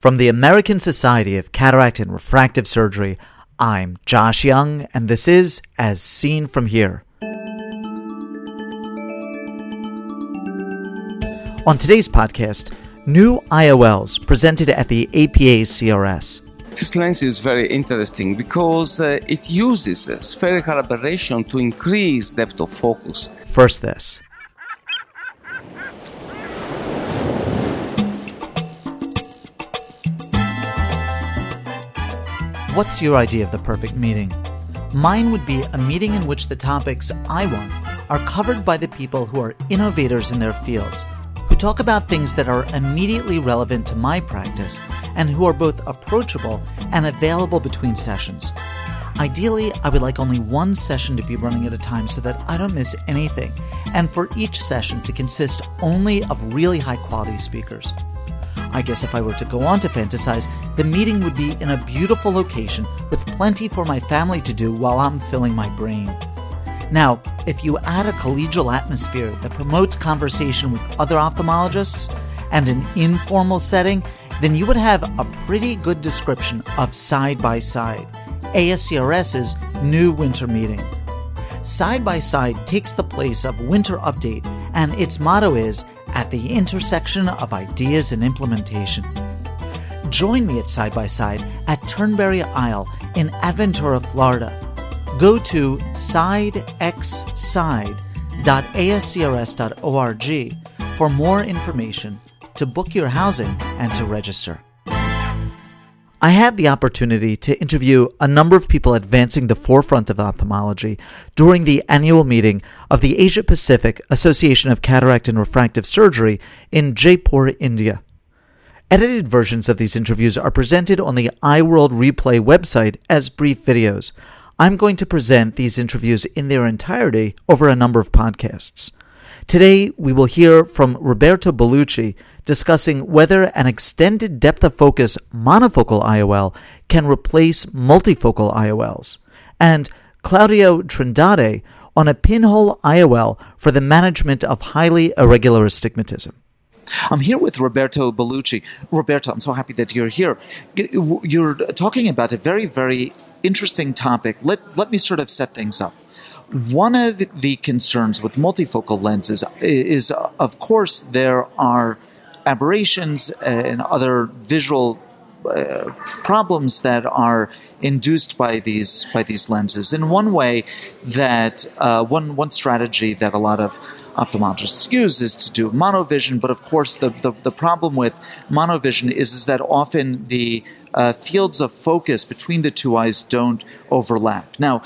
From the American Society of Cataract and Refractive Surgery, I'm Josh Young, and this is As Seen From Here. On today's podcast, new IOLs presented at the APACRS. This lens is very interesting because uh, it uses spherical aberration to increase depth of focus. First, this. What's your idea of the perfect meeting? Mine would be a meeting in which the topics I want are covered by the people who are innovators in their fields, who talk about things that are immediately relevant to my practice, and who are both approachable and available between sessions. Ideally, I would like only one session to be running at a time so that I don't miss anything, and for each session to consist only of really high quality speakers. I guess if I were to go on to fantasize, the meeting would be in a beautiful location with plenty for my family to do while I'm filling my brain. Now, if you add a collegial atmosphere that promotes conversation with other ophthalmologists and an informal setting, then you would have a pretty good description of Side by Side, ASCRS's new winter meeting. Side by Side takes the place of Winter Update, and its motto is at the intersection of ideas and implementation. Join me at Side by Side at Turnberry Isle in Aventura, Florida. Go to sidexside.ascrs.org for more information, to book your housing, and to register. I had the opportunity to interview a number of people advancing the forefront of ophthalmology during the annual meeting of the Asia Pacific Association of Cataract and Refractive Surgery in Jaipur, India. Edited versions of these interviews are presented on the EyeWorld Replay website as brief videos. I'm going to present these interviews in their entirety over a number of podcasts. Today, we will hear from Roberto Bellucci discussing whether an extended depth of focus monofocal IOL can replace multifocal IOLs, and Claudio Trindade on a pinhole IOL for the management of highly irregular astigmatism. I'm here with Roberto Bellucci. Roberto, I'm so happy that you're here. You're talking about a very, very interesting topic. Let, let me sort of set things up. One of the concerns with multifocal lenses is, of course, there are aberrations and other visual uh, problems that are induced by these by these lenses. In one way, that uh, one one strategy that a lot of ophthalmologists use is to do monovision. But of course, the the, the problem with monovision is is that often the uh, fields of focus between the two eyes don't overlap. Now,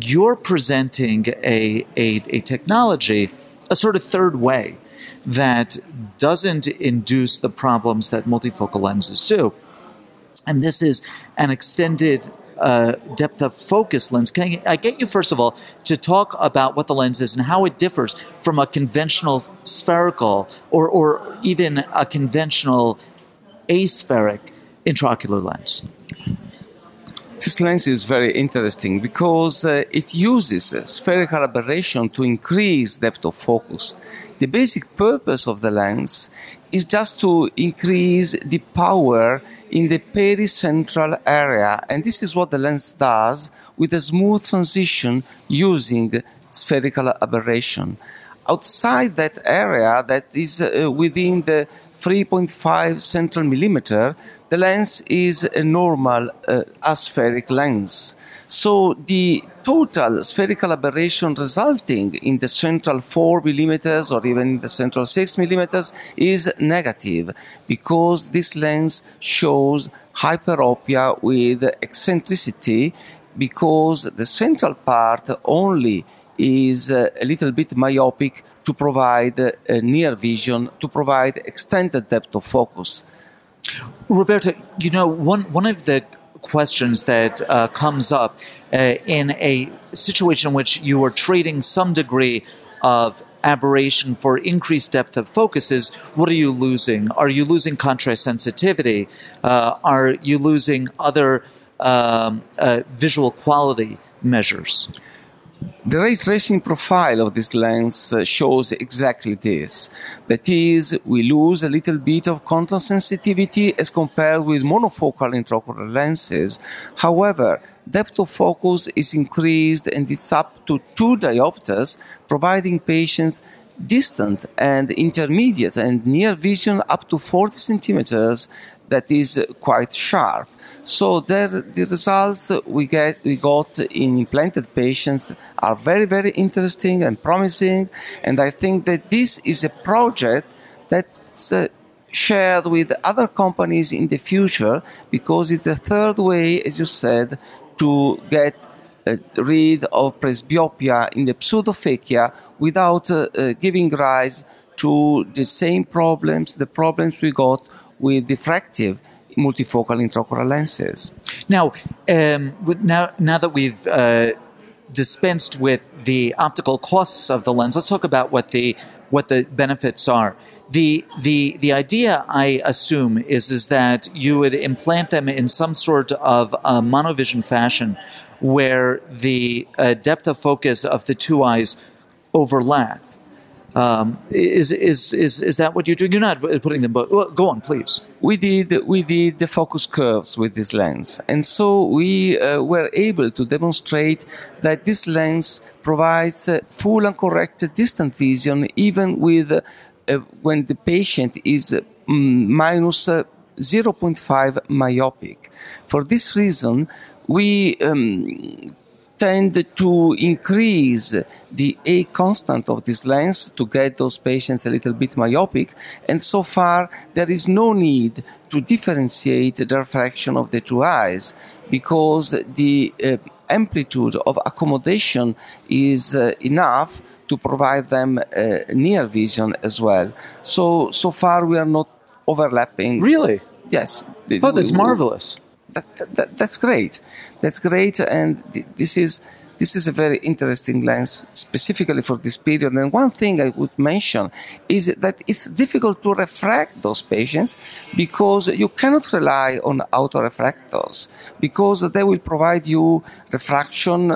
you're presenting a, a, a technology, a sort of third way that doesn't induce the problems that multifocal lenses do. And this is an extended uh, depth of focus lens. Can I, get you, first of all, to talk about what the lens is and how it differs from a conventional spherical or, or even a conventional aspheric intraocular lens? This lens is very interesting because uh, it uses spherical aberration to increase depth of focus. The basic purpose of the lens is just to increase the power in the pericentral area, and this is what the lens does with a smooth transition using spherical aberration. Outside that area, that is uh, within the 3.5 central millimeter, the lens is a normal uh, aspheric lens. So the total spherical aberration resulting in the central 4 millimeters or even the central 6 millimeters is negative because this lens shows hyperopia with eccentricity because the central part only is uh, a little bit myopic to provide uh, near vision, to provide extended depth of focus. Roberto, you know, one, one of the questions that uh, comes up uh, in a situation in which you are trading some degree of aberration for increased depth of focus is what are you losing? Are you losing contrast sensitivity? Uh, are you losing other um, uh, visual quality measures? The ray tracing profile of this lens uh, shows exactly this. That is, we lose a little bit of contrast sensitivity as compared with monofocal intraocular lenses. However, depth of focus is increased and it's up to two diopters, providing patients distant and intermediate and near vision up to 40 centimeters that is quite sharp. So there, the results we get we got in implanted patients are very very interesting and promising, and I think that this is a project that's uh, shared with other companies in the future because it's the third way, as you said, to get uh, rid of presbyopia in the pseudophakia without uh, uh, giving rise to the same problems, the problems we got with diffractive multifocal intraocular lenses. Now, um, now, now that we've uh, dispensed with the optical costs of the lens, let's talk about what the what the benefits are. The the the idea, I assume, is is that you would implant them in some sort of monovision fashion, where the uh, depth of focus of the two eyes overlap. Um, is, is, is, is that what you're doing? You're not putting them both. Well, go on, please. We did, we did the focus curves with this lens. And so we uh, were able to demonstrate that this lens provides full and correct distant vision even with uh, when the patient is mm, minus, uh, 0.5 myopic. For this reason, we um, tend to increase the A constant of this lens to get those patients a little bit myopic. And so far, there is no need to differentiate the refraction of the two eyes because the uh, amplitude of accommodation is uh, enough to provide them uh, near vision as well. So, so far, we are not overlapping. Really? Yes. Oh, that's marvelous that, that, that's great. That's great, and this is this is a very interesting lens specifically for this period. And one thing I would mention is that it's difficult to refract those patients because you cannot rely on autorefractors because they will provide you refraction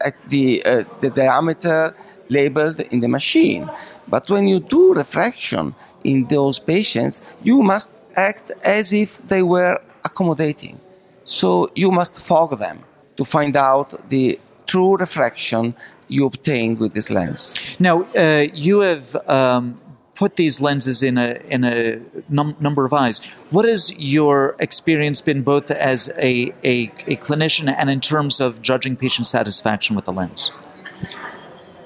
at the, uh, the diameter labeled in the machine. But when you do refraction in those patients, you must act as if they were accommodating. So you must fog them to find out the true refraction you obtained with this lens. Now, uh, you have um, put these lenses in a in a num- number of eyes. What has your experience been, both as a, a, a clinician and in terms of judging patient satisfaction with the lens?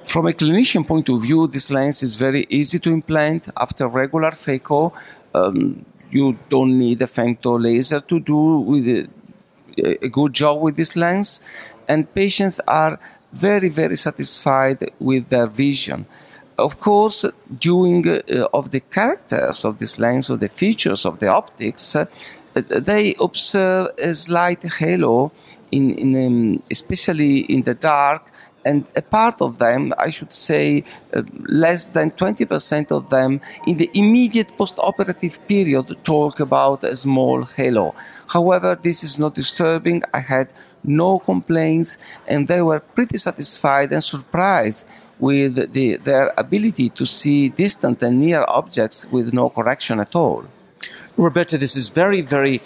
From a clinician point of view, this lens is very easy to implant after regular phaco. Um, you don't need a femto laser to do with a good job with this lens, and patients are very, very satisfied with their vision. Of course, during uh, of the characters of this lens or the features of the optics, uh, they observe a slight halo, in, in um, especially in the dark, and a part of them, I should say, uh, less than 20% of them in the immediate post-operative period talk about a small halo. However, this is not disturbing. I had no complaints and they were pretty satisfied and surprised with the, their ability to see distant and near objects with no correction at all. Roberto, this is very, very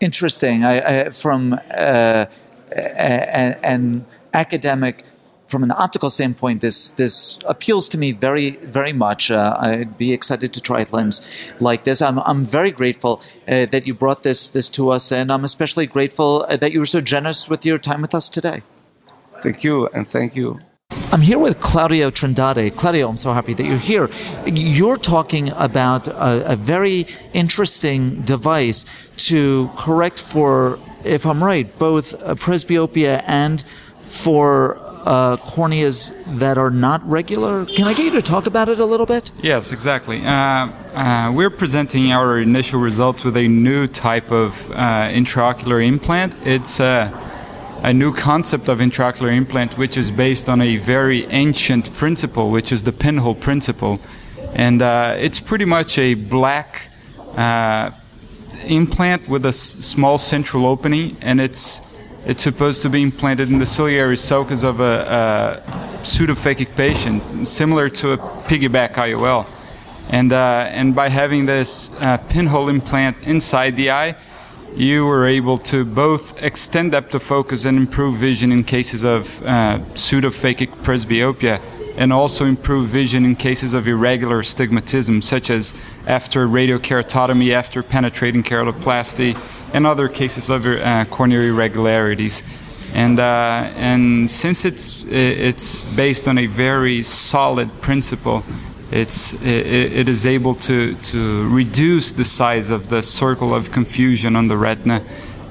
interesting. I, I, from uh, an academic from an optical standpoint, this this appeals to me very very much. Uh, I'd be excited to try a lens like this. I'm I'm very grateful uh, that you brought this this to us, and I'm especially grateful uh, that you were so generous with your time with us today. Thank you, and thank you. I'm here with Claudio Trindade. Claudio, I'm so happy that you're here. You're talking about a, a very interesting device to correct for, if I'm right, both presbyopia and for uh, corneas that are not regular. Can I get you to talk about it a little bit? Yes, exactly. Uh, uh, we're presenting our initial results with a new type of uh, intraocular implant. It's a, a new concept of intraocular implant, which is based on a very ancient principle, which is the pinhole principle. And uh, it's pretty much a black uh, implant with a s- small central opening, and it's It's supposed to be implanted in the ciliary sulcus of a, a pseudophakic patient, similar to a piggyback IOL. And, uh, and by having this uh, pinhole implant inside the eye, you were able to both extend depth of focus and improve vision in cases of uh, pseudophakic presbyopia, and also improve vision in cases of irregular astigmatism, such as after radiokeratotomy, after penetrating keratoplasty, and other cases of uh, corneal irregularities. And, uh, and since it's, it's based on a very solid principle, it's, it, it is able to, to reduce the size of the circle of confusion on the retina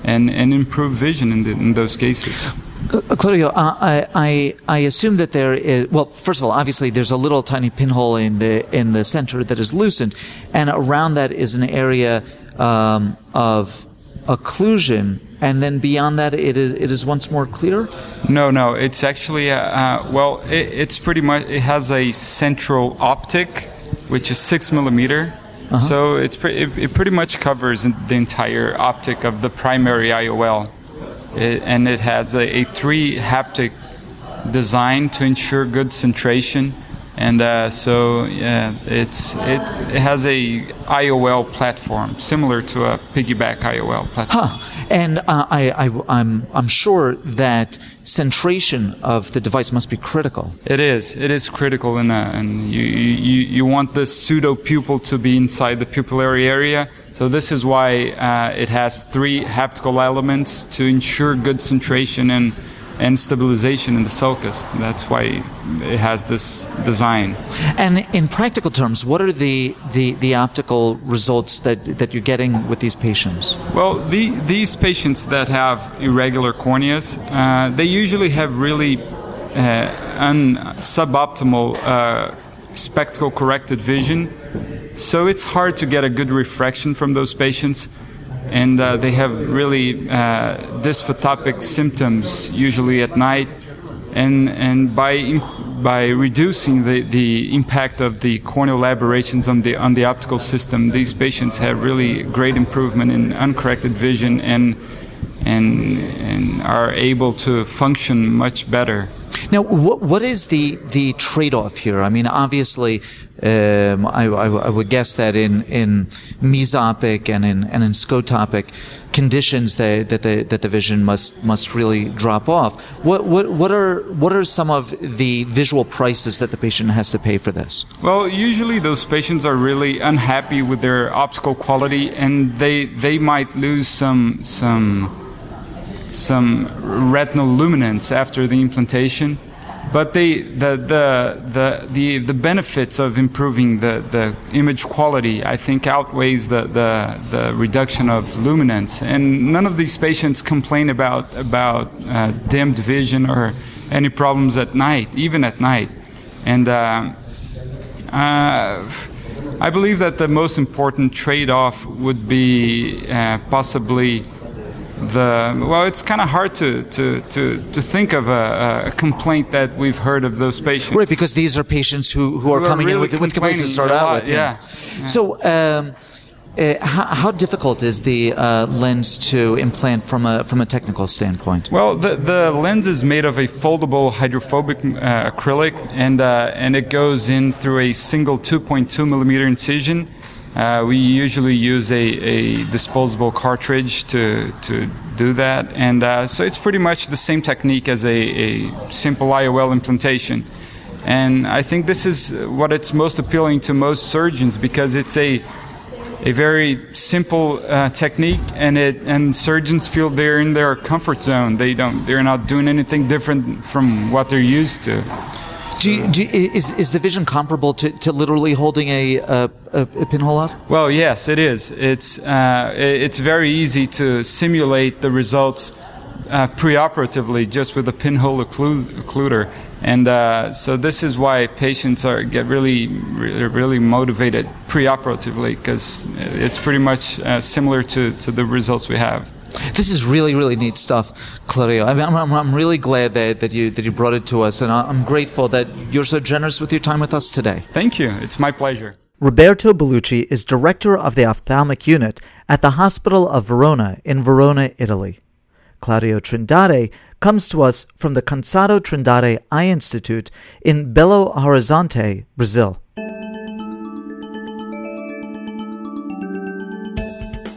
and, and improve vision in, the, in those cases. Uh, Claudio, uh, I, I, I assume that there is well. First of all, obviously, there's a little tiny pinhole in the in the center that is loosened, and around that is an area um, of occlusion, and then beyond that, it is it is once more clear. No, no, it's actually uh, uh, well, it, it's pretty much it has a central optic, which is six millimeter. Uh-huh. So it's pre- it, it, pretty much covers the entire optic of the primary IOL, it, and it has a, a three haptic design to ensure good centration and uh, so yeah, it's it, it has a IOL platform similar to a piggyback IOL platform. Huh. And uh, I, I, am I'm, I'm sure that centration of the device must be critical. It is. It is critical, in a, and you, you you want the pseudo pupil to be inside the pupillary area. So this is why uh, it has three haptical elements to ensure good centration and and stabilization in the sulcus. That's why it has this design. And in practical terms, what are the, the, the optical results that, that you're getting with these patients? Well, the, these patients that have irregular corneas, uh, they usually have really uh, un, suboptimal uh, spectacle corrected vision. So it's hard to get a good refraction from those patients and uh, they have really uh, dysphotopic symptoms usually at night and and by by reducing the, the impact of the corneal aberrations on the on the optical system these patients have really great improvement in uncorrected vision and and and are able to function much better now, what, what is the, the trade off here? I mean, obviously, um, I, I, I, would guess that in, in mesopic and in, and in scotopic conditions that, that, the, that the vision must, must really drop off. What, what, what, are, what are some of the visual prices that the patient has to pay for this? Well, usually those patients are really unhappy with their optical quality and they, they might lose some, some some retinal luminance after the implantation. But the, the, the, the, the benefits of improving the, the image quality, I think, outweighs the, the, the reduction of luminance. And none of these patients complain about, about uh, dimmed vision or any problems at night, even at night. And uh, uh, I believe that the most important trade off would be uh, possibly the well, it's kind of hard to, to, to, to think of a, a, complaint that we've heard of those patients. Right, because these are patients who, who are who coming are really in with, with complaints to start out with. Yeah. yeah. So, um, uh, how, how, difficult is the uh, lens to implant from a from a technical standpoint? Well, the, the lens is made of a foldable hydrophobic uh, acrylic, and uh, and it goes in through a single 2.2 millimeter incision uh, we usually use a, a, disposable cartridge to, to do that, and uh, so it's pretty much the same technique as a, a, simple IOL implantation. And I think this is what it's most appealing to most surgeons because it's a a very simple uh, technique, and it and surgeons feel they're in their comfort zone. They don't they're not doing anything different from what they're used to. Do you, do you, is, is the vision comparable to, to literally holding a, a, a pinhole up? Well, yes, it is. It's, uh, it's very easy to simulate the results uh, preoperatively just with a pinhole occluder. And uh, so this is why patients are get really, really, really motivated preoperatively because it's pretty much uh, similar to, to the results we have. This is really, really neat stuff, Claudio. I mean, I'm, I'm, really glad that, that, you, that you brought it to us, and I'm grateful that you're so generous with your time with us today. Thank you. It's my pleasure. Roberto Bellucci is director of the ophthalmic unit at the Hospital of Verona in Verona, Italy. Claudio Trindade comes to us from the Cançado Trindade Eye Institute in Belo Horizonte, Brazil.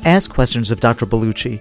Ask questions of Dr. Bellucci,